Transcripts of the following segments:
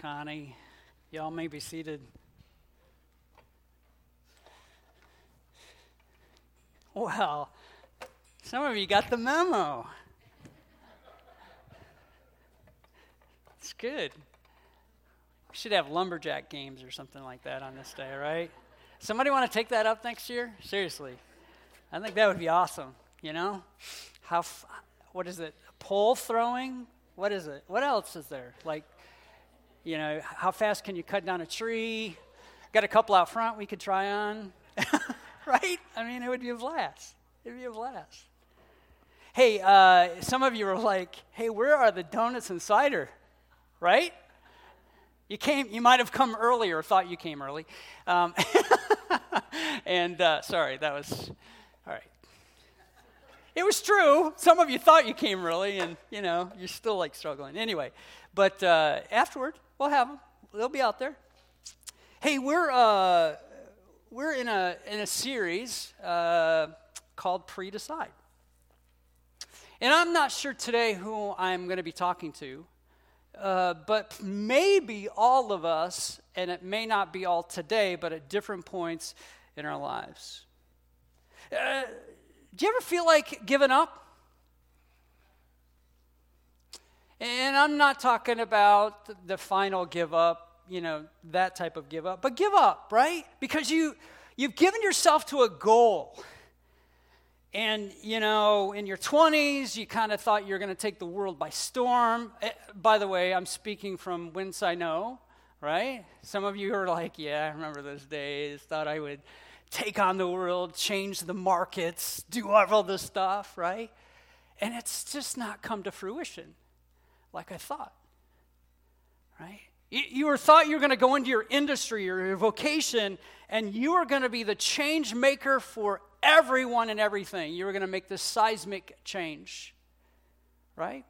Connie. Y'all may be seated. Well, some of you got the memo. It's good. We should have lumberjack games or something like that on this day, right? Somebody want to take that up next year? Seriously. I think that would be awesome, you know? How what is it? Pole throwing? What is it? What else is there? Like you know, how fast can you cut down a tree? Got a couple out front we could try on. right? I mean, it would be a blast. It'd be a blast. Hey, uh, some of you are like, hey, where are the donuts and cider? Right? You came, you might have come early or thought you came early. Um, and uh, sorry, that was, all right. It was true. Some of you thought you came early, and, you know, you're still like struggling. Anyway, but uh, afterward, We'll have them. They'll be out there. Hey, we're uh, we're in a in a series uh, called Pre-Decide, and I'm not sure today who I'm going to be talking to, uh, but maybe all of us, and it may not be all today, but at different points in our lives. Uh, do you ever feel like giving up? And I'm not talking about the final give up, you know, that type of give up, but give up, right? Because you you've given yourself to a goal. And, you know, in your 20s, you kind of thought you were going to take the world by storm. Eh, by the way, I'm speaking from whence I know, right? Some of you are like, yeah, I remember those days, thought I would take on the world, change the markets, do all this stuff, right? And it's just not come to fruition like I thought. Right? You, were thought you were going to go into your industry or your vocation and you were going to be the change maker for everyone and everything. You were going to make this seismic change. Right?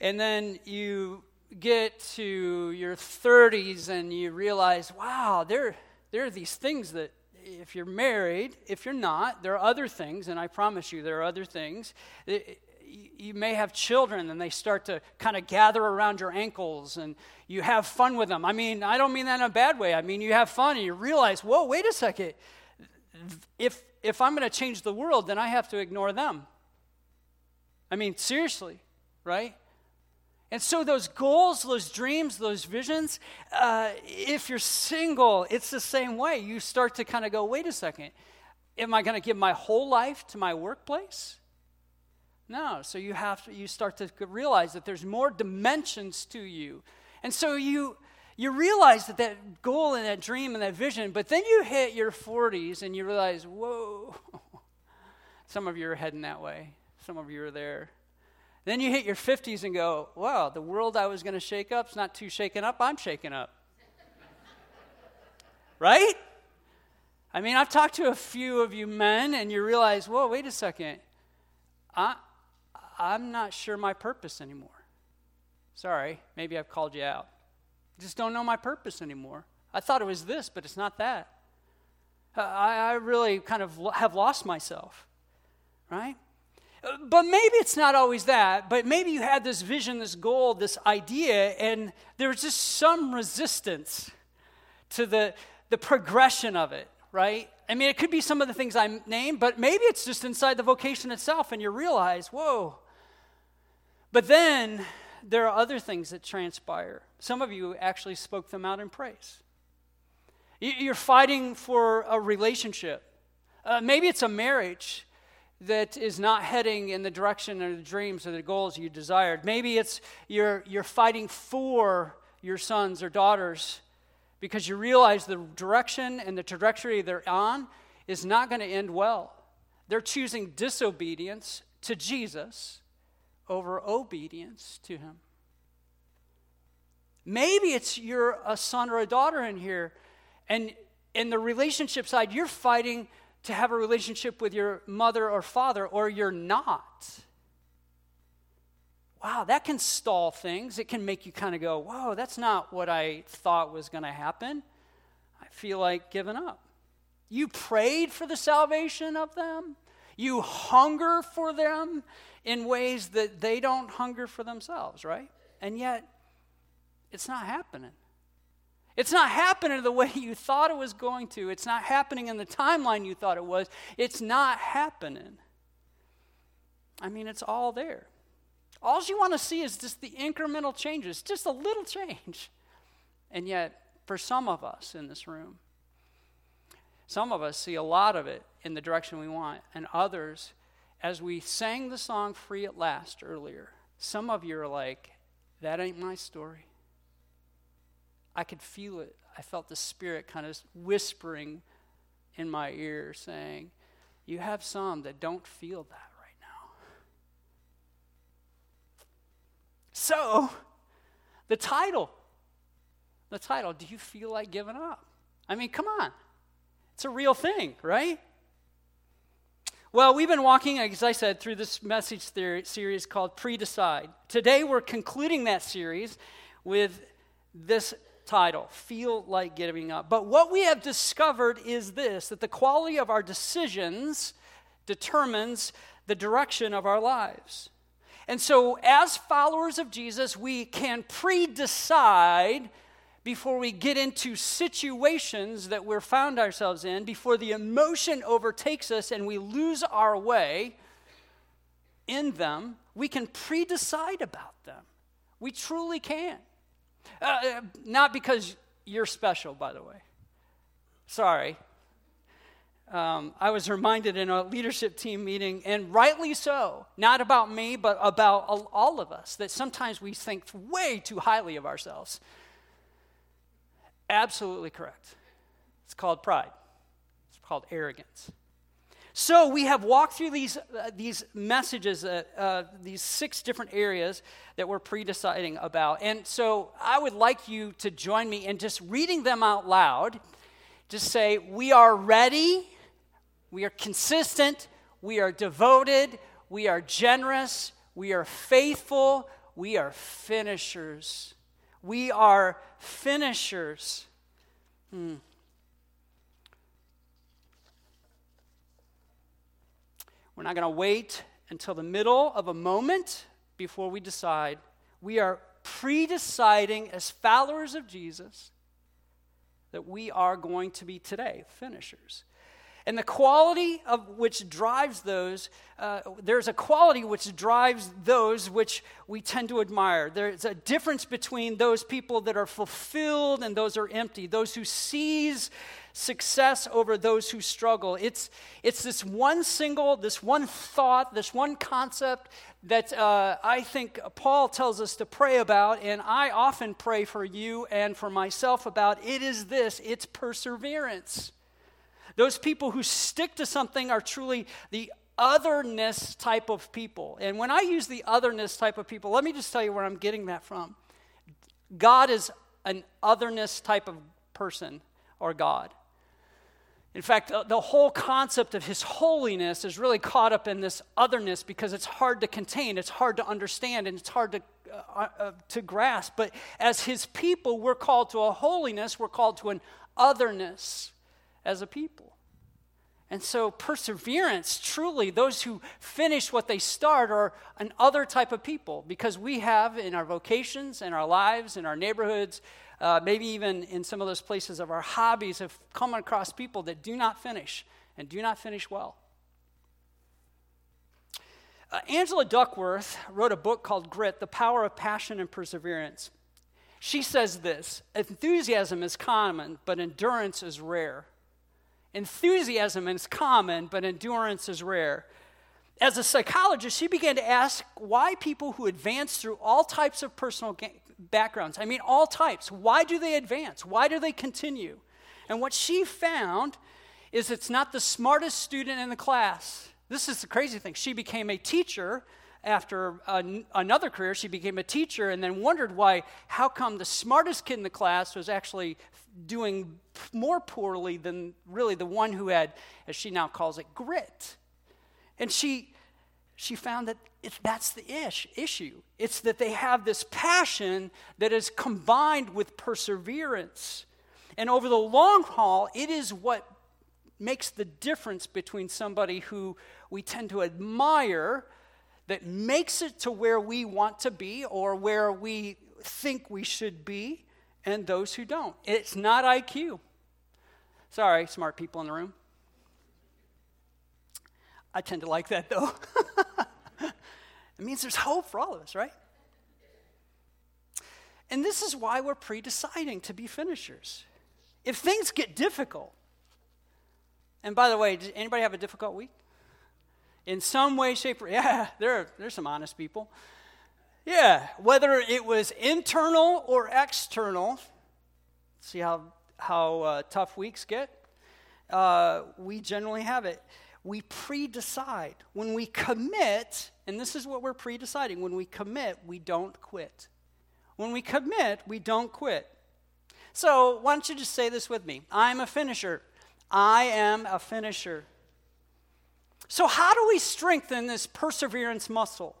And then you get to your 30s and you realize, wow, there, there are these things that if you're married, if you're not, there are other things, and I promise you there are other things you may have children and they start to kind of gather around your ankles and you have fun with them. I mean, I don't mean that in a bad way. I mean, you have fun and you realize, whoa, wait a second. If, if I'm going to change the world, then I have to ignore them. I mean, seriously, right? And so, those goals, those dreams, those visions, uh, if you're single, it's the same way. You start to kind of go, wait a second, am I going to give my whole life to my workplace? No, so you have to, you start to realize that there's more dimensions to you. And so you you realize that that goal and that dream and that vision, but then you hit your 40s and you realize, whoa, some of you are heading that way. Some of you are there. Then you hit your 50s and go, wow, the world I was going to shake up is not too shaken up. I'm shaken up. right? I mean, I've talked to a few of you men, and you realize, whoa, wait a second. I, I'm not sure my purpose anymore. Sorry, maybe I've called you out. Just don't know my purpose anymore. I thought it was this, but it's not that. I, I really kind of have lost myself, right? But maybe it's not always that, but maybe you had this vision, this goal, this idea, and there's just some resistance to the, the progression of it, right? I mean, it could be some of the things I named, but maybe it's just inside the vocation itself, and you realize, whoa, but then there are other things that transpire. Some of you actually spoke them out in praise. You're fighting for a relationship. Uh, maybe it's a marriage that is not heading in the direction or the dreams or the goals you desired. Maybe it's you're, you're fighting for your sons or daughters because you realize the direction and the trajectory they're on is not going to end well. They're choosing disobedience to Jesus over obedience to Him. Maybe it's you're a son or a daughter in here, and in the relationship side, you're fighting to have a relationship with your mother or father, or you're not. Wow, that can stall things. It can make you kind of go, whoa, that's not what I thought was going to happen. I feel like giving up. You prayed for the salvation of them, you hunger for them, in ways that they don't hunger for themselves, right? And yet, it's not happening. It's not happening the way you thought it was going to. It's not happening in the timeline you thought it was. It's not happening. I mean, it's all there. All you want to see is just the incremental changes, just a little change. And yet, for some of us in this room, some of us see a lot of it in the direction we want, and others, as we sang the song Free at Last earlier, some of you are like, that ain't my story. I could feel it. I felt the Spirit kind of whispering in my ear saying, You have some that don't feel that right now. So, the title. The title, Do you feel like giving up? I mean, come on. It's a real thing, right? Well, we've been walking, as I said, through this message theory, series called Pre Decide. Today, we're concluding that series with this title Feel Like Giving Up. But what we have discovered is this that the quality of our decisions determines the direction of our lives. And so, as followers of Jesus, we can pre decide before we get into situations that we're found ourselves in, before the emotion overtakes us and we lose our way in them, we can pre decide about them. We truly can. Uh, uh, not because you're special, by the way. Sorry. Um, I was reminded in a leadership team meeting, and rightly so, not about me, but about all of us, that sometimes we think way too highly of ourselves. Absolutely correct. It's called pride, it's called arrogance. So we have walked through these, uh, these messages, uh, uh, these six different areas that we're pre deciding about. And so I would like you to join me in just reading them out loud. Just say, We are ready, we are consistent, we are devoted, we are generous, we are faithful, we are finishers. We are finishers. Hmm. We're not going to wait until the middle of a moment before we decide. We are pre deciding as followers of Jesus that we are going to be today finishers. And the quality of which drives those, uh, there's a quality which drives those which we tend to admire. There's a difference between those people that are fulfilled and those are empty, those who seize success over those who struggle. It's, it's this one single, this one thought, this one concept that uh, I think Paul tells us to pray about, and I often pray for you and for myself about. It is this it's perseverance. Those people who stick to something are truly the otherness type of people. And when I use the otherness type of people, let me just tell you where I'm getting that from. God is an otherness type of person or God. In fact, the whole concept of his holiness is really caught up in this otherness because it's hard to contain, it's hard to understand, and it's hard to, uh, uh, to grasp. But as his people, we're called to a holiness, we're called to an otherness as a people. And so, perseverance, truly, those who finish what they start are an other type of people because we have in our vocations, in our lives, in our neighborhoods, uh, maybe even in some of those places of our hobbies, have come across people that do not finish and do not finish well. Uh, Angela Duckworth wrote a book called Grit The Power of Passion and Perseverance. She says this Enthusiasm is common, but endurance is rare. Enthusiasm is common, but endurance is rare. As a psychologist, she began to ask why people who advance through all types of personal ga- backgrounds, I mean, all types, why do they advance? Why do they continue? And what she found is it's not the smartest student in the class. This is the crazy thing. She became a teacher after an, another career. She became a teacher and then wondered why, how come the smartest kid in the class was actually doing more poorly than really the one who had, as she now calls it, grit. And she, she found that that's the ish, issue. It's that they have this passion that is combined with perseverance. And over the long haul, it is what makes the difference between somebody who we tend to admire that makes it to where we want to be or where we think we should be and those who don't. It's not IQ. Sorry, smart people in the room. I tend to like that though. it means there's hope for all of us, right? And this is why we're pre deciding to be finishers. If things get difficult, and by the way, does anybody have a difficult week? In some way, shape, or yeah, there are, there's some honest people. Yeah, whether it was internal or external, see how, how uh, tough weeks get? Uh, we generally have it. We pre decide. When we commit, and this is what we're pre deciding when we commit, we don't quit. When we commit, we don't quit. So, why don't you just say this with me? I'm a finisher. I am a finisher. So, how do we strengthen this perseverance muscle?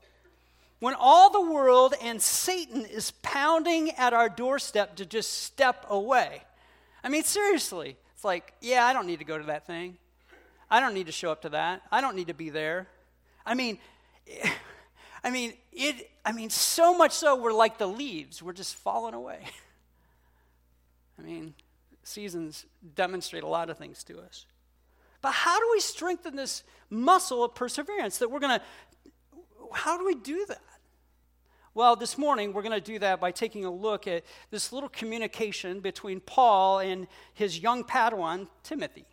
When all the world and Satan is pounding at our doorstep to just step away. I mean, seriously, it's like, yeah, I don't need to go to that thing. I don't need to show up to that. I don't need to be there. I mean, I mean, it, I mean, so much so we're like the leaves, we're just falling away. I mean, seasons demonstrate a lot of things to us. But how do we strengthen this muscle of perseverance that we're going to, how do we do that? Well, this morning we're going to do that by taking a look at this little communication between Paul and his young Padawan, Timothy.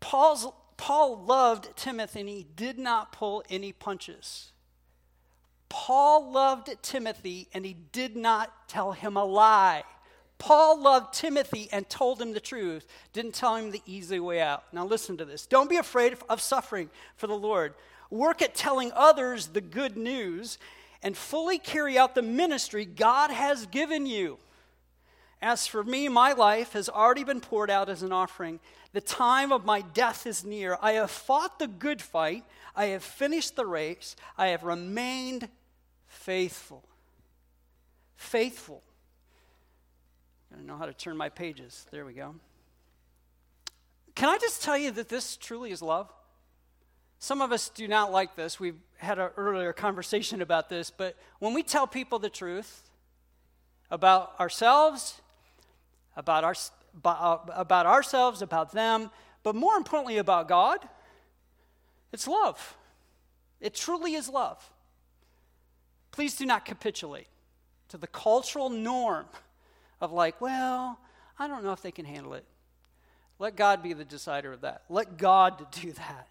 Paul's Paul loved Timothy and he did not pull any punches. Paul loved Timothy and he did not tell him a lie. Paul loved Timothy and told him the truth, didn't tell him the easy way out. Now, listen to this. Don't be afraid of suffering for the Lord. Work at telling others the good news and fully carry out the ministry God has given you. As for me, my life has already been poured out as an offering. The time of my death is near. I have fought the good fight. I have finished the race. I have remained faithful. Faithful. I don't know how to turn my pages. There we go. Can I just tell you that this truly is love? Some of us do not like this. We've had an earlier conversation about this, but when we tell people the truth about ourselves about, our, uh, about ourselves, about them, but more importantly, about God, it's love. It truly is love. Please do not capitulate to the cultural norm of, like, well, I don't know if they can handle it. Let God be the decider of that. Let God do that.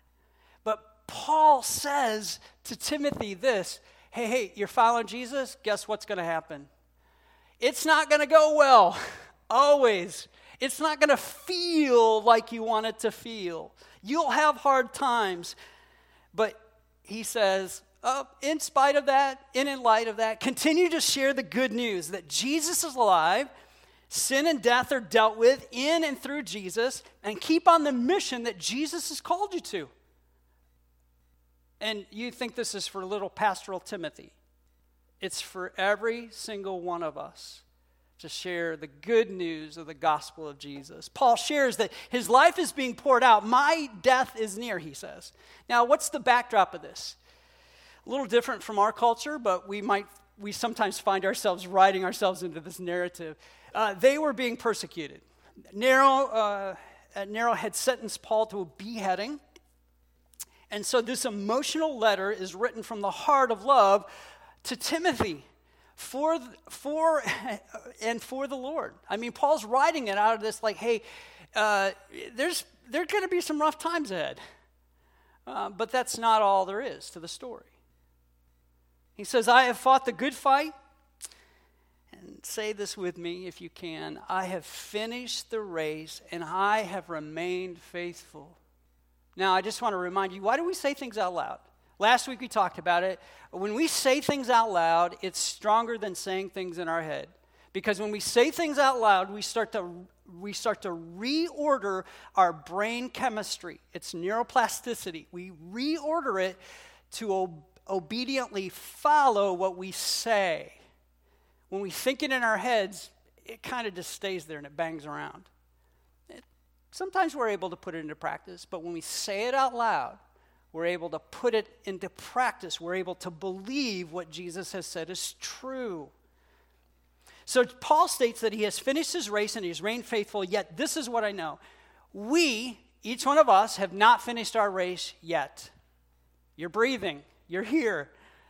But Paul says to Timothy this hey, hey, you're following Jesus? Guess what's going to happen? It's not going to go well. Always. It's not going to feel like you want it to feel. You'll have hard times. But he says, oh, in spite of that, and in light of that, continue to share the good news that Jesus is alive, sin and death are dealt with in and through Jesus, and keep on the mission that Jesus has called you to. And you think this is for little pastoral Timothy. It's for every single one of us to share the good news of the gospel of Jesus. Paul shares that his life is being poured out. My death is near, he says. Now, what's the backdrop of this? A little different from our culture, but we might we sometimes find ourselves writing ourselves into this narrative. Uh, they were being persecuted. Nero, uh, Nero had sentenced Paul to a beheading. And so this emotional letter is written from the heart of love to Timothy for, for and for the Lord. I mean, Paul's writing it out of this like, hey, uh, there's there's going to be some rough times ahead, uh, but that's not all there is to the story. He says, "I have fought the good fight." And say this with me if you can. I have finished the race and I have remained faithful. Now, I just want to remind you why do we say things out loud? Last week we talked about it. When we say things out loud, it's stronger than saying things in our head. Because when we say things out loud, we start to we start to reorder our brain chemistry. It's neuroplasticity. We reorder it to obediently follow what we say. When we think it in our heads, it kind of just stays there and it bangs around. It, sometimes we're able to put it into practice, but when we say it out loud, we're able to put it into practice. We're able to believe what Jesus has said is true. So Paul states that he has finished his race and he's reigned faithful, yet this is what I know. We, each one of us, have not finished our race yet. You're breathing, you're here.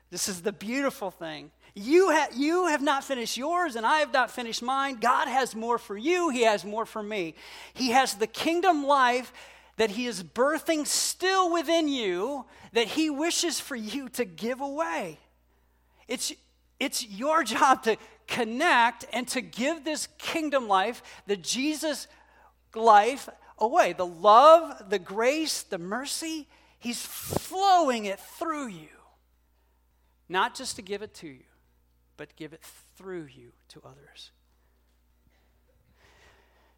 This is the beautiful thing. You, ha- you have not finished yours, and I have not finished mine. God has more for you, He has more for me. He has the kingdom life that He is birthing still within you that He wishes for you to give away. It's, it's your job to connect and to give this kingdom life, the Jesus life, away. The love, the grace, the mercy, He's flowing it through you. Not just to give it to you, but give it through you to others.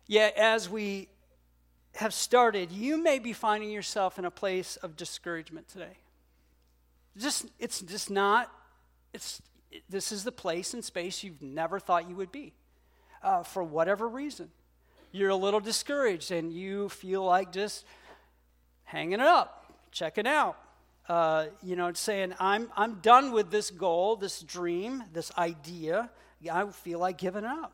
Yet, as we have started, you may be finding yourself in a place of discouragement today. Just, it's just not, it's, this is the place and space you've never thought you would be uh, for whatever reason. You're a little discouraged and you feel like just hanging it up, checking out. Uh, you know, saying, I'm, I'm done with this goal, this dream, this idea. I feel like giving up.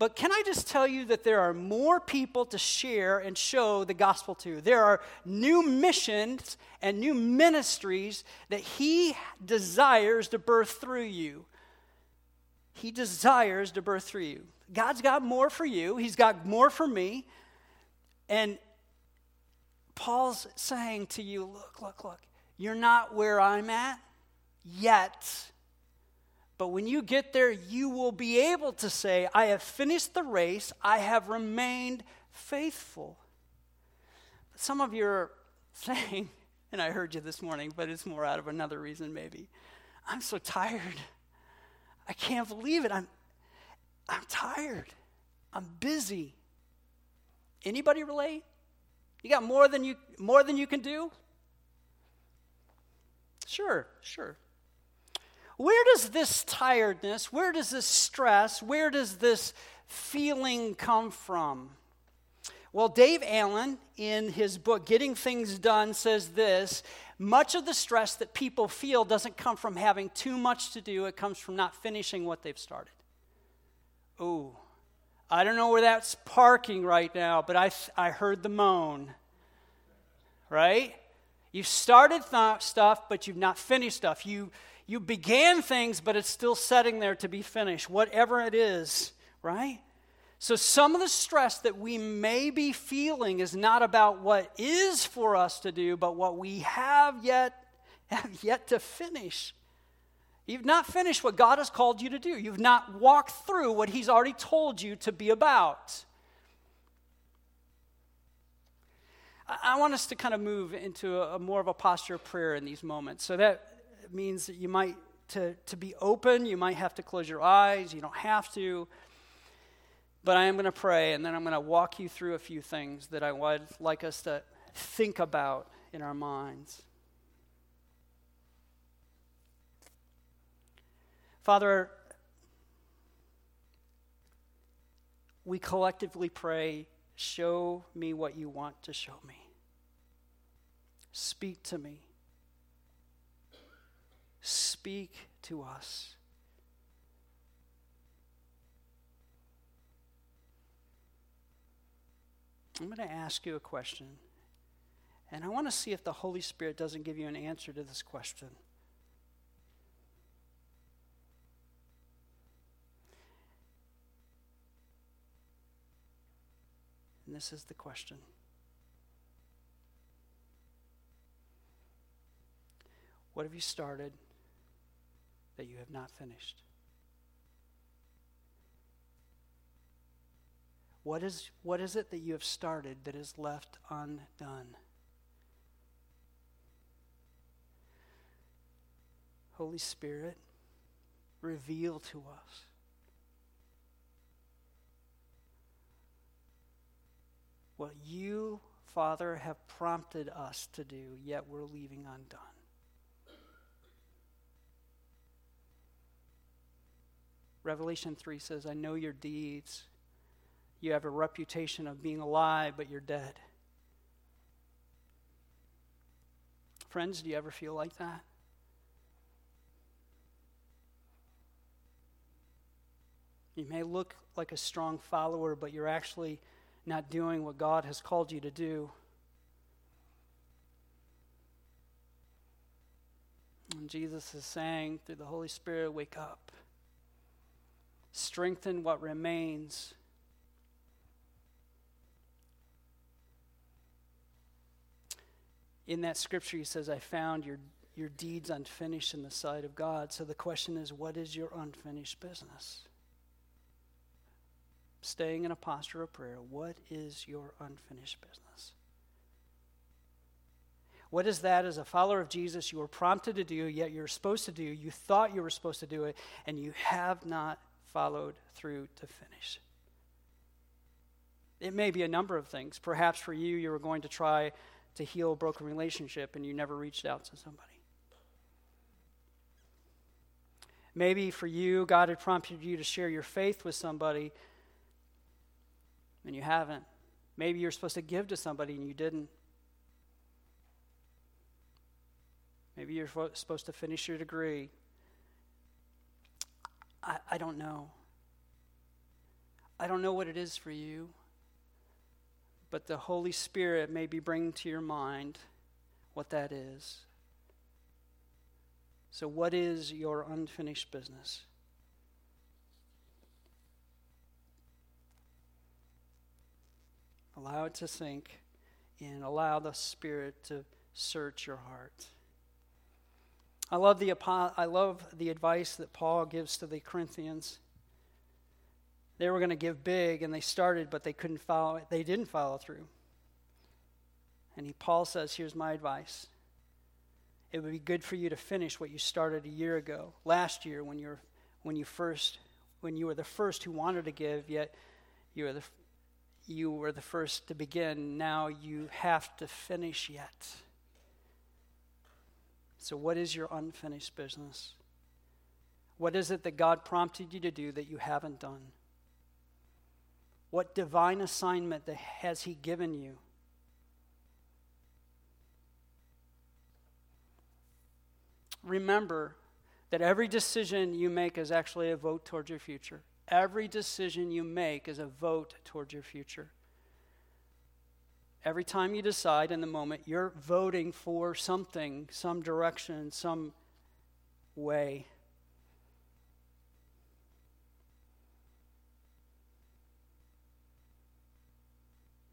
But can I just tell you that there are more people to share and show the gospel to? There are new missions and new ministries that He desires to birth through you. He desires to birth through you. God's got more for you, He's got more for me. And Paul's saying to you, look, look, look, you're not where I'm at yet. But when you get there, you will be able to say, I have finished the race, I have remained faithful. But some of you are saying, and I heard you this morning, but it's more out of another reason maybe. I'm so tired. I can't believe it. I'm, I'm tired. I'm busy. Anybody relate? You got more than you more than you can do? Sure, sure. Where does this tiredness, where does this stress, where does this feeling come from? Well, Dave Allen, in his book, Getting Things Done, says this much of the stress that people feel doesn't come from having too much to do, it comes from not finishing what they've started. Oh, I don't know where that's parking right now, but I, I heard the moan. Right? You've started th- stuff, but you've not finished stuff. You, you began things, but it's still setting there to be finished, whatever it is, right? So, some of the stress that we may be feeling is not about what is for us to do, but what we have yet, have yet to finish. You've not finished what God has called you to do. You've not walked through what He's already told you to be about. I want us to kind of move into a, more of a posture of prayer in these moments. So that means that you might, to, to be open, you might have to close your eyes. You don't have to. But I am going to pray, and then I'm going to walk you through a few things that I would like us to think about in our minds. Father, we collectively pray, show me what you want to show me. Speak to me. Speak to us. I'm going to ask you a question. And I want to see if the Holy Spirit doesn't give you an answer to this question. And this is the question What have you started? that you have not finished? What is, what is it that you have started that is left undone? Holy Spirit, reveal to us. What you, Father, have prompted us to do, yet we're leaving undone. Revelation 3 says, I know your deeds. You have a reputation of being alive, but you're dead. Friends, do you ever feel like that? You may look like a strong follower, but you're actually not doing what God has called you to do. And Jesus is saying through the Holy Spirit, wake up. Strengthen what remains. In that scripture, he says, I found your, your deeds unfinished in the sight of God. So the question is, what is your unfinished business? Staying in a posture of prayer, what is your unfinished business? What is that as a follower of Jesus you were prompted to do, yet you're supposed to do? You thought you were supposed to do it, and you have not followed through to finish. It may be a number of things. Perhaps for you, you were going to try to heal a broken relationship and you never reached out to somebody. Maybe for you, God had prompted you to share your faith with somebody and you haven't. Maybe you're supposed to give to somebody and you didn't. Maybe you're supposed to finish your degree. I, I don't know. I don't know what it is for you, but the Holy Spirit may be bringing to your mind what that is. So, what is your unfinished business? Allow it to sink and allow the Spirit to search your heart. I love the, I love the advice that Paul gives to the Corinthians. They were going to give big, and they started, but they couldn't follow. They didn't follow through. And he, Paul says, "Here's my advice. It would be good for you to finish what you started a year ago, last year, when you're when you first when you were the first who wanted to give, yet you were the you were the first to begin. Now you have to finish yet." So, what is your unfinished business? What is it that God prompted you to do that you haven't done? What divine assignment has He given you? Remember that every decision you make is actually a vote towards your future. Every decision you make is a vote towards your future. Every time you decide in the moment, you're voting for something, some direction, some way.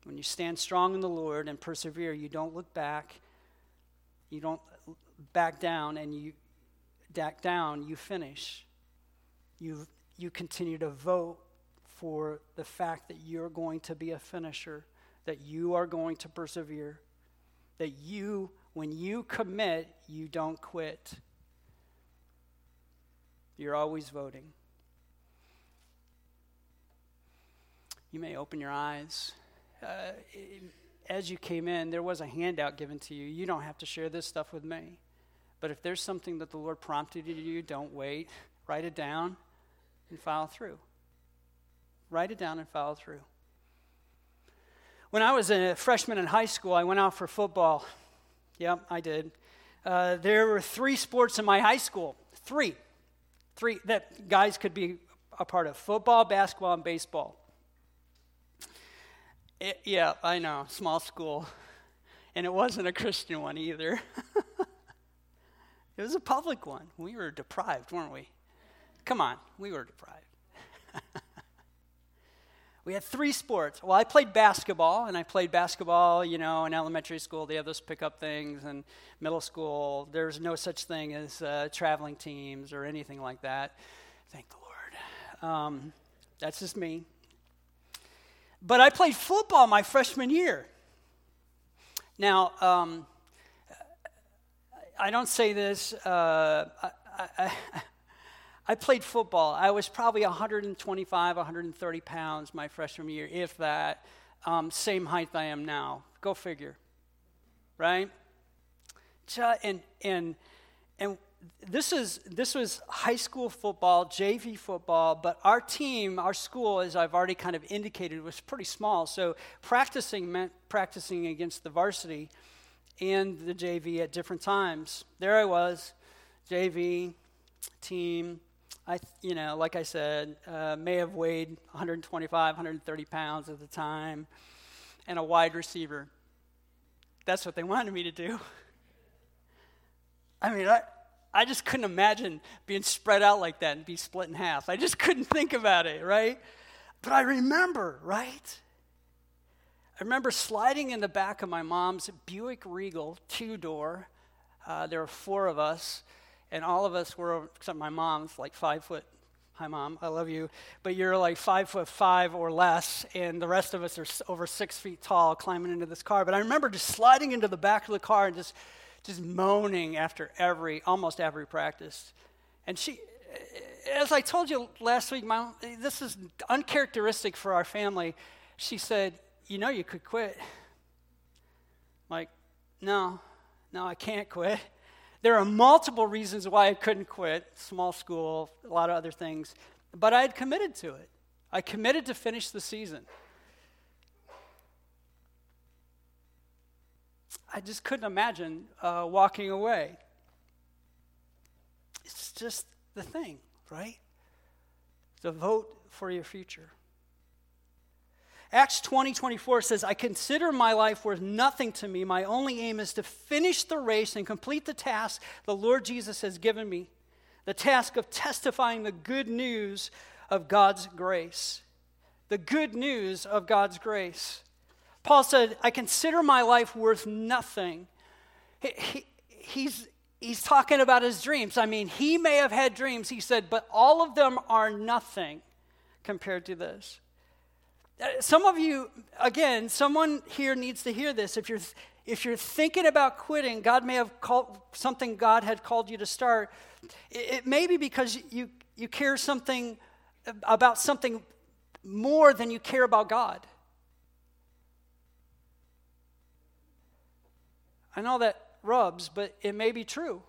When you stand strong in the Lord and persevere, you don't look back, you don't back down, and you back down, you finish. You, you continue to vote for the fact that you're going to be a finisher that you are going to persevere, that you, when you commit, you don't quit. You're always voting. You may open your eyes. Uh, as you came in, there was a handout given to you. You don't have to share this stuff with me. But if there's something that the Lord prompted you to do, don't wait. Write it down and follow through. Write it down and follow through. When I was a freshman in high school, I went out for football. Yep, I did. Uh, there were three sports in my high school. Three. Three that guys could be a part of football, basketball, and baseball. It, yeah, I know, small school. And it wasn't a Christian one either. it was a public one. We were deprived, weren't we? Come on, we were deprived. we had three sports. Well, I played basketball, and I played basketball, you know, in elementary school. They have those pickup things, and middle school, there's no such thing as uh, traveling teams or anything like that. Thank the Lord. Um, that's just me. But I played football my freshman year. Now, um, I don't say this. Uh, I, I, I played football. I was probably 125, 130 pounds my freshman year, if that. Um, same height I am now. Go figure, right? And and and this is this was high school football, JV football, but our team, our school, as I've already kind of indicated, was pretty small. So practicing meant practicing against the varsity, and the JV at different times. There I was, JV, team. I, you know, like I said, uh, may have weighed 125, 130 pounds at the time, and a wide receiver. That's what they wanted me to do. I mean, I, I just couldn't imagine being spread out like that and be split in half. I just couldn't think about it, right? But I remember, right? I remember sliding in the back of my mom's Buick Regal two door. Uh, there were four of us, and all of us were, except my mom's like five foot. Hi, mom, I love you. But you're like five foot five or less, and the rest of us are over six feet tall climbing into this car. But I remember just sliding into the back of the car and just, just moaning after every, almost every practice. And she, as I told you last week, my, this is uncharacteristic for our family. She said, you know you could quit. Like, no, no, I can't quit. There are multiple reasons why I couldn't quit small school, a lot of other things, but I had committed to it. I committed to finish the season. I just couldn't imagine uh, walking away. It's just the thing, right? The vote for your future. Acts 20 24 says, I consider my life worth nothing to me. My only aim is to finish the race and complete the task the Lord Jesus has given me the task of testifying the good news of God's grace. The good news of God's grace. Paul said, I consider my life worth nothing. He, he, he's, he's talking about his dreams. I mean, he may have had dreams, he said, but all of them are nothing compared to this. Uh, some of you, again, someone here needs to hear this. If you're, if you're thinking about quitting, God may have called something God had called you to start. It, it may be because you, you care something about something more than you care about God. I know that rubs, but it may be true.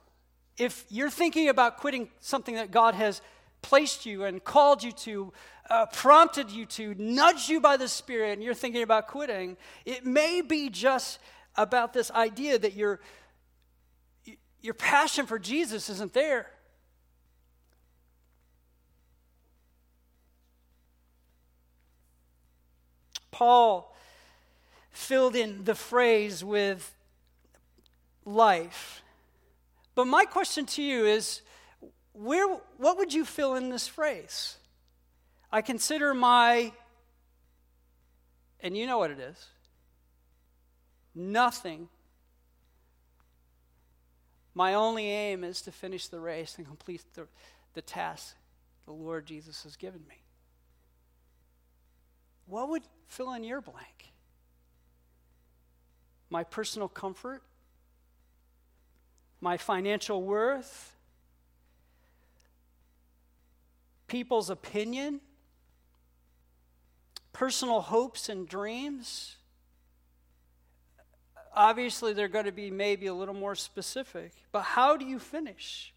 If you're thinking about quitting something that God has placed you and called you to, uh, prompted you to, nudged you by the Spirit, and you're thinking about quitting, it may be just about this idea that your, your passion for Jesus isn't there. Paul filled in the phrase with life. But my question to you is where, what would you fill in this phrase? I consider my, and you know what it is nothing. My only aim is to finish the race and complete the, the task the Lord Jesus has given me. What would fill in your blank? My personal comfort? My financial worth? people's opinion, personal hopes and dreams. Obviously, they're going to be maybe a little more specific, but how do you finish?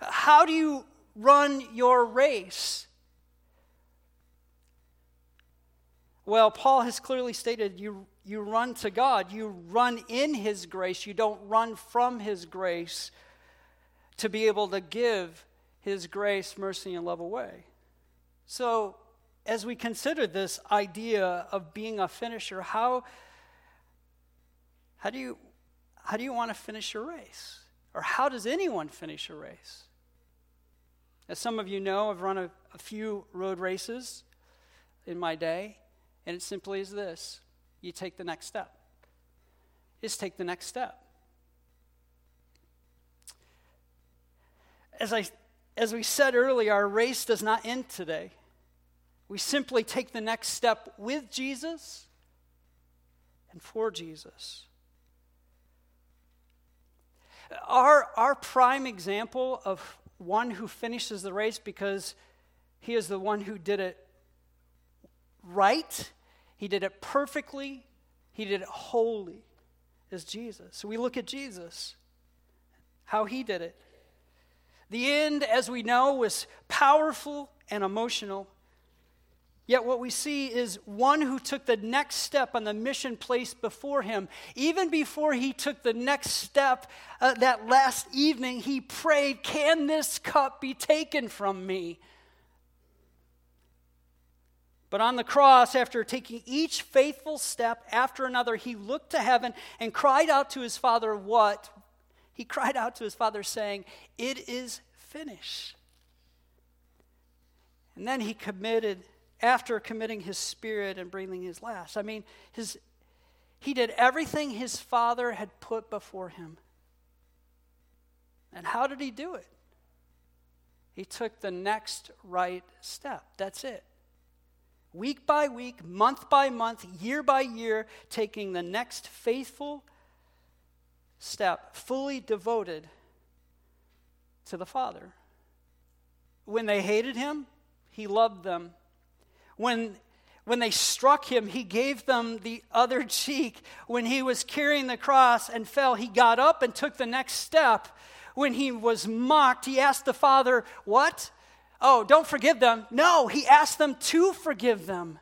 How do you run your race? Well, Paul has clearly stated you, you run to God, you run in His grace, you don't run from His grace to be able to give his grace, mercy, and love away. So, as we consider this idea of being a finisher, how, how, do, you, how do you want to finish your race? Or how does anyone finish a race? As some of you know, I've run a, a few road races in my day, and it simply is this you take the next step. Just take the next step. As I as we said earlier, our race does not end today. We simply take the next step with Jesus and for Jesus. Our, our prime example of one who finishes the race because he is the one who did it right, he did it perfectly, he did it wholly, is Jesus. So we look at Jesus, how he did it. The end, as we know, was powerful and emotional. Yet what we see is one who took the next step on the mission placed before him. Even before he took the next step uh, that last evening, he prayed, Can this cup be taken from me? But on the cross, after taking each faithful step after another, he looked to heaven and cried out to his Father, What? He cried out to his Father, saying, It is finished. And then he committed after committing his spirit and breathing his last. I mean, his, he did everything his father had put before him. And how did he do it? He took the next right step. That's it. Week by week, month by month, year by year, taking the next faithful step, fully devoted to the Father. When they hated him, he loved them when, when they struck him, he gave them the other cheek. When he was carrying the cross and fell, he got up and took the next step. When he was mocked, he asked the Father, What? Oh, don't forgive them. No, he asked them to forgive them.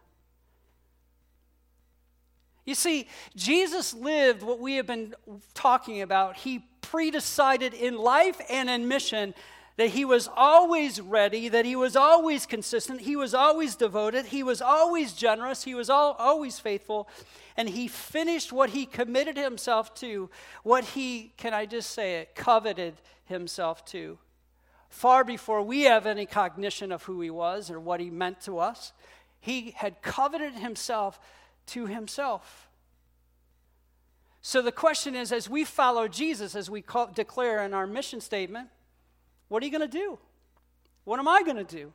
You see, Jesus lived what we have been talking about. He predecided in life and in mission that he was always ready, that he was always consistent, he was always devoted, he was always generous, he was all, always faithful, and he finished what he committed himself to, what he, can I just say it, coveted himself to. Far before we have any cognition of who he was or what he meant to us, he had coveted himself to himself. So the question is as we follow Jesus, as we call, declare in our mission statement, what are you going to do? What am I going to do?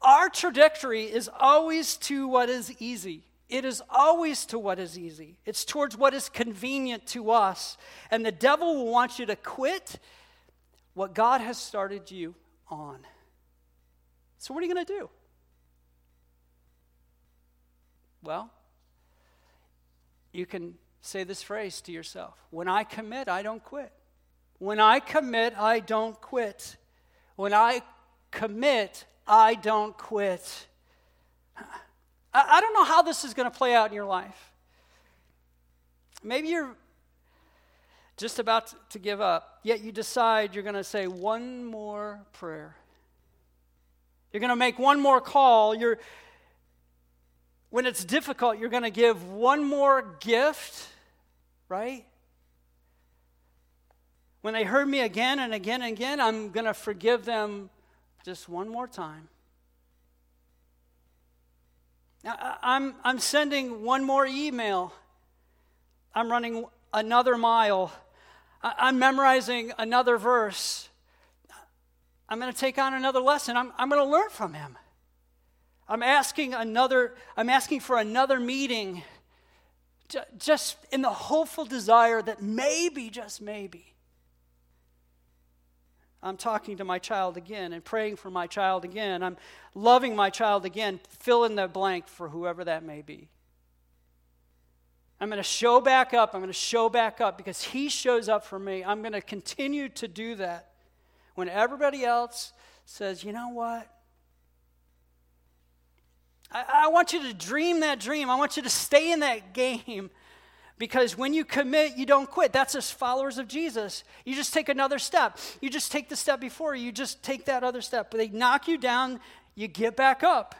Our trajectory is always to what is easy. It is always to what is easy. It's towards what is convenient to us. And the devil will want you to quit what God has started you on. So, what are you going to do? Well, you can say this phrase to yourself When I commit, I don't quit. When I commit, I don't quit. When I commit, I don't quit. I, don't know how this is going to play out in your life. Maybe you're just about to give up, yet you decide you're going to say one more prayer. You're going to make one more call. You're, when it's difficult, you're going to give one more gift, right? When they hurt me again and again and again, I'm going to forgive them just one more time. Now, I'm, I'm sending one more email. I'm running another mile. I'm memorizing another verse. I'm going to take on another lesson. I'm, I'm going to learn from him. I'm asking another, I'm asking for another meeting just in the hopeful desire that maybe, just maybe, I'm talking to my child again and praying for my child again. I'm loving my child again. Fill in the blank for whoever that may be. I'm going to show back up. I'm going to show back up because he shows up for me. I'm going to continue to do that when everybody else says, you know what? I, I want you to dream that dream. I want you to stay in that game. Because when you commit, you don't quit. That's as followers of Jesus. You just take another step. You just take the step before, you just take that other step. They knock you down, you get back up.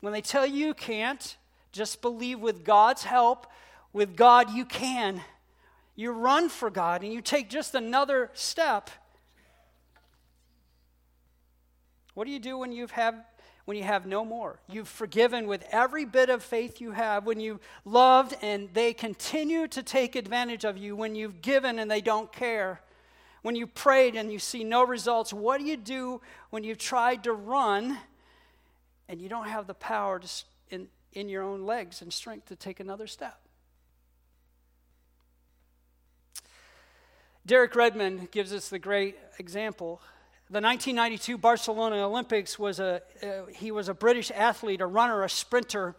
When they tell you you can't, just believe with God's help, with God you can. You run for God and you take just another step. What do you do when you've had when you have no more. You've forgiven with every bit of faith you have. When you loved and they continue to take advantage of you. When you've given and they don't care. When you prayed and you see no results. What do you do when you've tried to run and you don't have the power to, in, in your own legs and strength to take another step? Derek Redmond gives us the great example the 1992 Barcelona Olympics was a uh, he was a British athlete, a runner, a sprinter.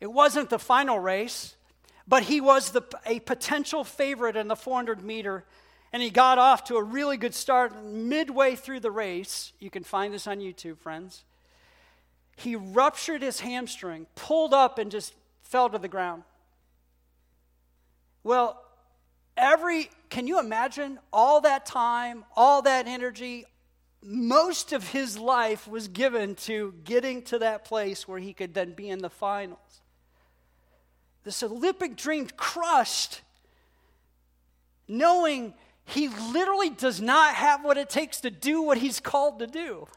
It wasn't the final race, but he was the, a potential favorite in the 400 meter. and he got off to a really good start. Midway through the race, you can find this on YouTube, friends. He ruptured his hamstring, pulled up, and just fell to the ground. Well, every, can you imagine all that time, all that energy, most of his life was given to getting to that place where he could then be in the finals. This Olympic dream crushed, knowing he literally does not have what it takes to do what he's called to do.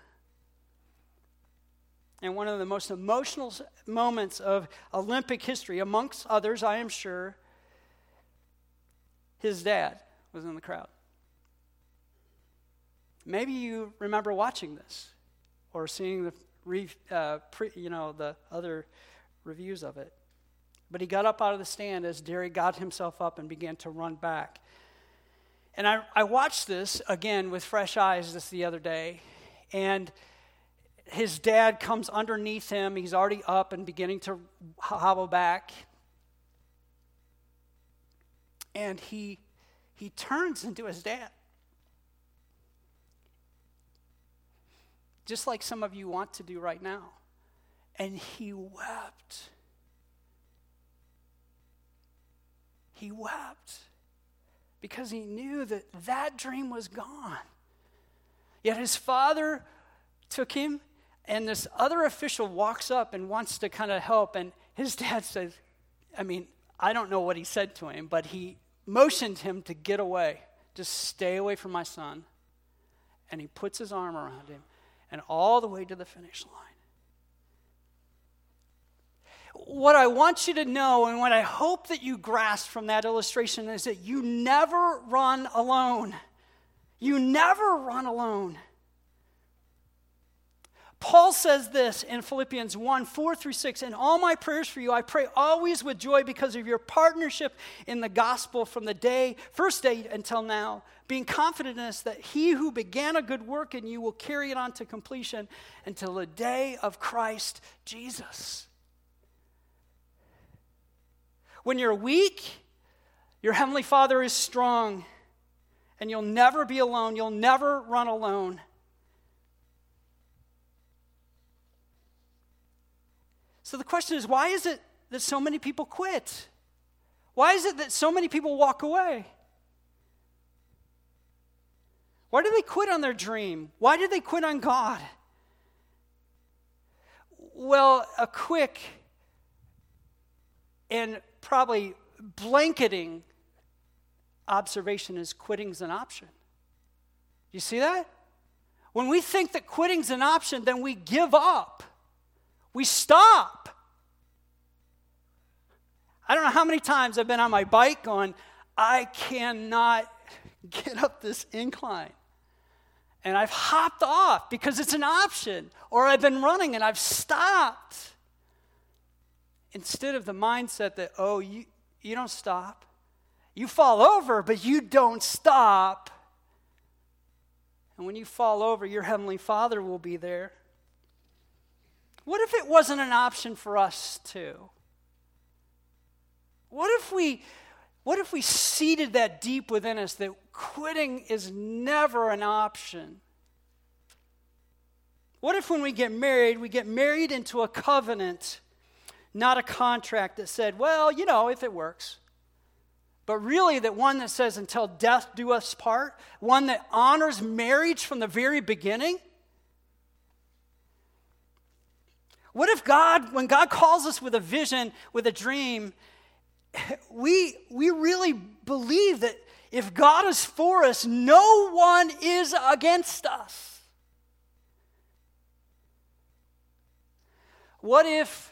And one of the most emotional moments of Olympic history, amongst others, I am sure, his dad was in the crowd. Maybe you remember watching this or seeing the, re, uh, pre, you know, the other reviews of it. But he got up out of the stand as Derry got himself up and began to run back. And I, I watched this again with fresh eyes this the other day, and his dad comes underneath him. He's already up and beginning to hobble back. And he, he turns into his dad. Just like some of you want to do right now. And he wept. He wept because he knew that that dream was gone. Yet his father took him, and this other official walks up and wants to kind of help. And his dad says, I mean, I don't know what he said to him, but he motioned him to get away. Just stay away from my son. And he puts his arm around him and all the way to the finish line. What I want you to know, and what I hope that you grasp from that illustration, is that you never run alone. You never run alone. Paul says this in Philippians 1 4 through 6 In all my prayers for you, I pray always with joy because of your partnership in the gospel from the day, first day until now, being confident in this that he who began a good work in you will carry it on to completion until the day of Christ Jesus. When you're weak, your Heavenly Father is strong, and you'll never be alone. You'll never run alone. So the question is why is it that so many people quit? Why is it that so many people walk away? Why do they quit on their dream? Why do they quit on God? Well, a quick and probably blanketing observation is quitting's an option. You see that? When we think that quitting's an option, then we give up. We stop. I don't know how many times I've been on my bike going, I cannot get up this incline. And I've hopped off because it's an option. Or I've been running and I've stopped. Instead of the mindset that, oh, you, you don't stop. You fall over, but you don't stop. And when you fall over, your Heavenly Father will be there. What if it wasn't an option for us too? What if we what if we seeded that deep within us that quitting is never an option? What if when we get married, we get married into a covenant, not a contract that said, well, you know, if it works. But really, that one that says, until death do us part, one that honors marriage from the very beginning, What if God, when God calls us with a vision, with a dream, we, we really believe that if God is for us, no one is against us? What if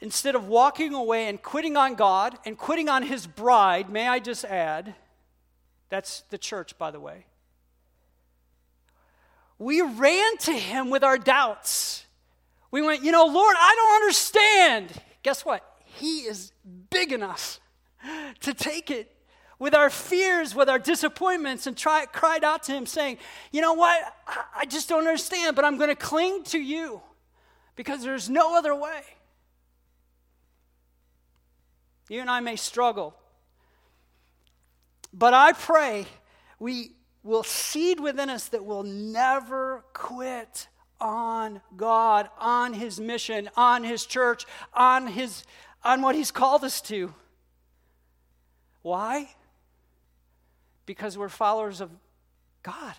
instead of walking away and quitting on God and quitting on His bride, may I just add, that's the church, by the way, we ran to Him with our doubts we went, you know, Lord, I don't understand. Guess what? He is big enough to take it with our fears, with our disappointments, and try, cried out to Him, saying, You know what? I, I just don't understand, but I'm going to cling to you because there's no other way. You and I may struggle But I pray we will seed within us that will never quit on God, on His mission, on His church, on, his, on what He's called us to. Why? Because we're followers of God.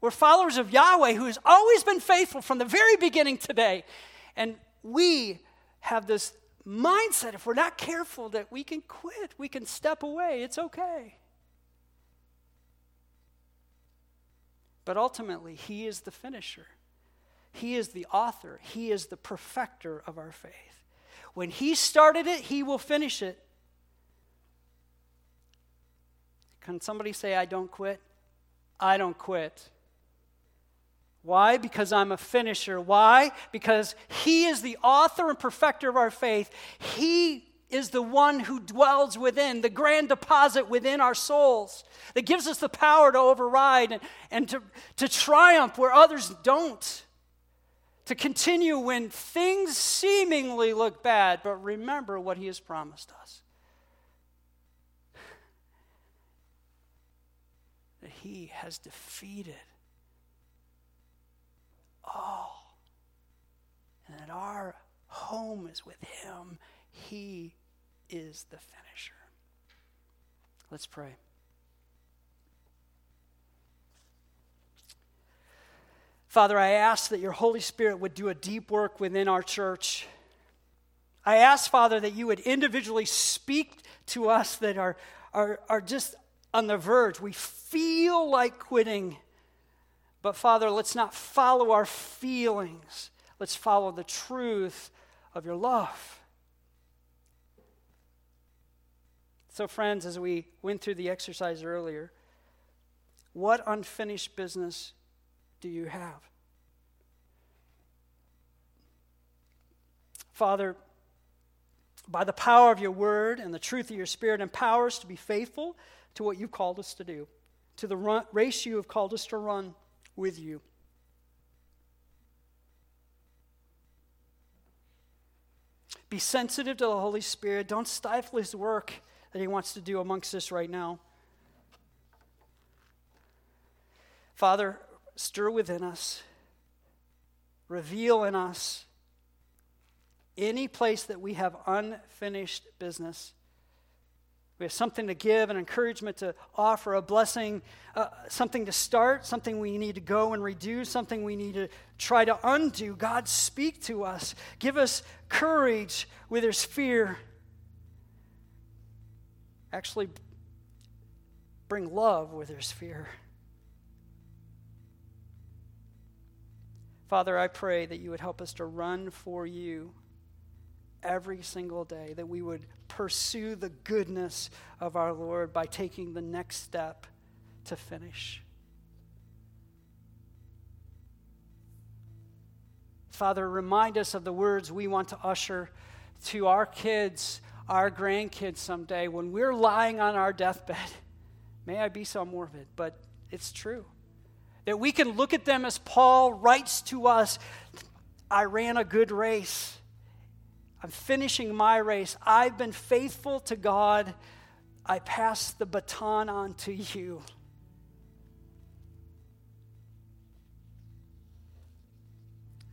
We're followers of Yahweh, who has always been faithful from the very beginning today. And we have this mindset, if we're not careful, that we can quit, we can step away. It's okay. But ultimately, He is the finisher. He is the author. He is the perfecter of our faith. When He started it, He will finish it. Can somebody say, I don't quit? I don't quit. Why? Because I'm a finisher. Why? Because He is the author and perfecter of our faith. He is the one who dwells within, the grand deposit within our souls that gives us the power to override and, and to, to triumph where others don't. To continue when things seemingly look bad, but remember what He has promised us. That He has defeated all. And that our home is with Him. He is the finisher. Let's pray. Father, I ask that your Holy Spirit would do a deep work within our church. I ask, Father, that you would individually speak to us that are, are, are just on the verge. We feel like quitting. But Father, let's not follow our feelings. Let's follow the truth of your love. So, friends, as we went through the exercise earlier, what unfinished business do you have? Father, by the power of your word and the truth of your spirit, empower us to be faithful to what you've called us to do, to the run, race you have called us to run with you. Be sensitive to the Holy Spirit. Don't stifle his work that he wants to do amongst us right now. Father, stir within us, reveal in us any place that we have unfinished business. We have something to give, an encouragement to offer, a blessing, uh, something to start, something we need to go and redo, something we need to try to undo. God, speak to us. Give us courage where there's fear. Actually, bring love where there's fear. Father, I pray that you would help us to run for you every single day, that we would pursue the goodness of our Lord by taking the next step to finish. Father, remind us of the words we want to usher to our kids, our grandkids someday when we're lying on our deathbed. May I be so morbid, but it's true. That we can look at them as Paul writes to us I ran a good race. I'm finishing my race. I've been faithful to God. I pass the baton on to you.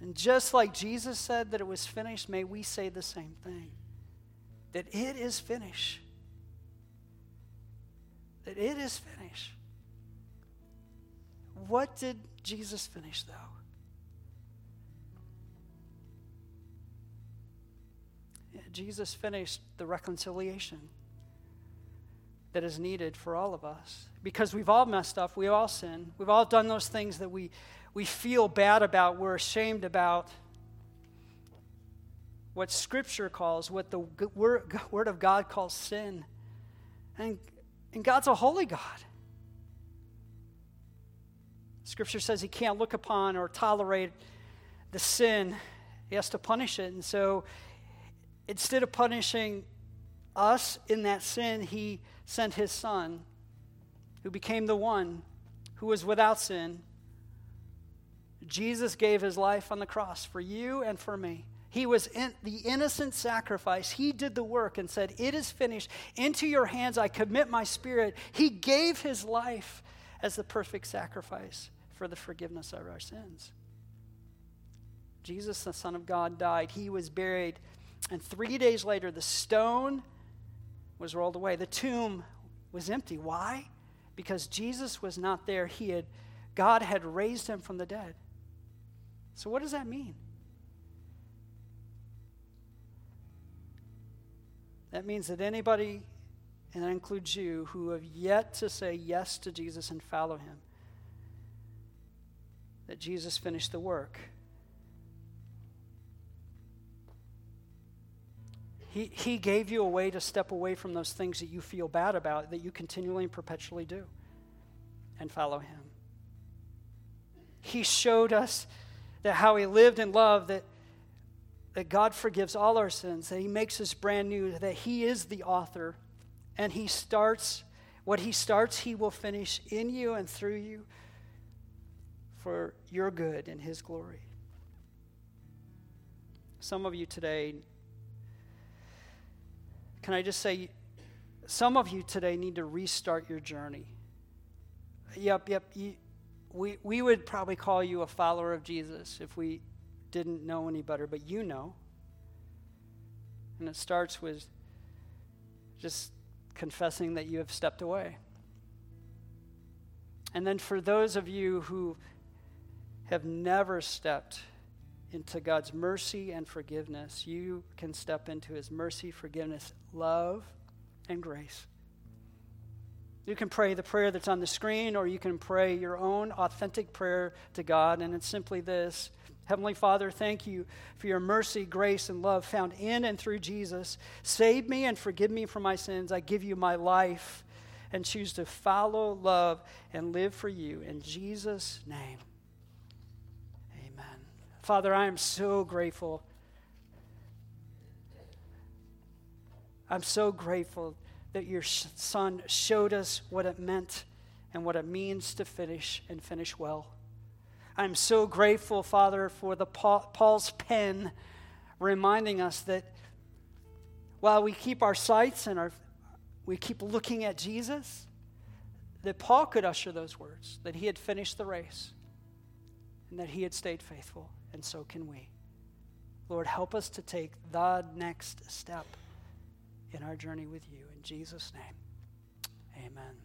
And just like Jesus said that it was finished, may we say the same thing that it is finished. That it is finished. What did Jesus finish, though? Jesus finished the reconciliation that is needed for all of us. Because we've all messed up, we all sinned, we've all done those things that we, we feel bad about, we're ashamed about. What Scripture calls, what the word of God calls sin. And, and God's a holy God. Scripture says He can't look upon or tolerate the sin, He has to punish it. And so instead of punishing us in that sin, he sent his son, who became the one who was without sin. Jesus gave his life on the cross for you and for me. He was in, the innocent sacrifice. He did the work and said, It is finished. Into your hands I commit my spirit. He gave his life as the perfect sacrifice for the forgiveness of our sins. Jesus, the Son of God, died. He was buried. And three days later, the stone was rolled away. The tomb was empty. Why? Because Jesus was not there. He had, God had raised him from the dead. So, what does that mean? That means that anybody, and that includes you, who have yet to say yes to Jesus and follow him, that Jesus finished the work. He, he gave you a way to step away from those things that you feel bad about, that you continually and perpetually do, and follow Him. He showed us that how He lived and loved, that that God forgives all our sins, that He makes us brand new, that He is the author, and He starts, what He starts, He will finish in you and through you for your good and His glory. Some of you today, can I just say, some of you today need to restart your journey. Yep, yep. You, we, we would probably call you a follower of Jesus if we didn't know any better, but you know. And it starts with just confessing that you have stepped away. And then for those of you who have never stepped into God's mercy and forgiveness, you can step into His mercy, forgiveness, love, and grace. You can pray the prayer that's on the screen, or you can pray your own authentic prayer to God, and it's simply this Heavenly Father, thank you for your mercy, grace, and love found in and through Jesus. Save me and forgive me for my sins. I give you my life and choose to follow, love, and live for you. In Jesus' name. Father, I am so grateful. I'm so grateful that your son showed us what it meant and what it means to finish and finish well. I'm so grateful, Father, for the Paul's pen reminding us that while we keep our sights and our, we keep looking at Jesus, that Paul could usher those words, that he had finished the race and that he had stayed faithful, and so can we. Lord, help us to take the next step in our journey with you. In Jesus' name, amen.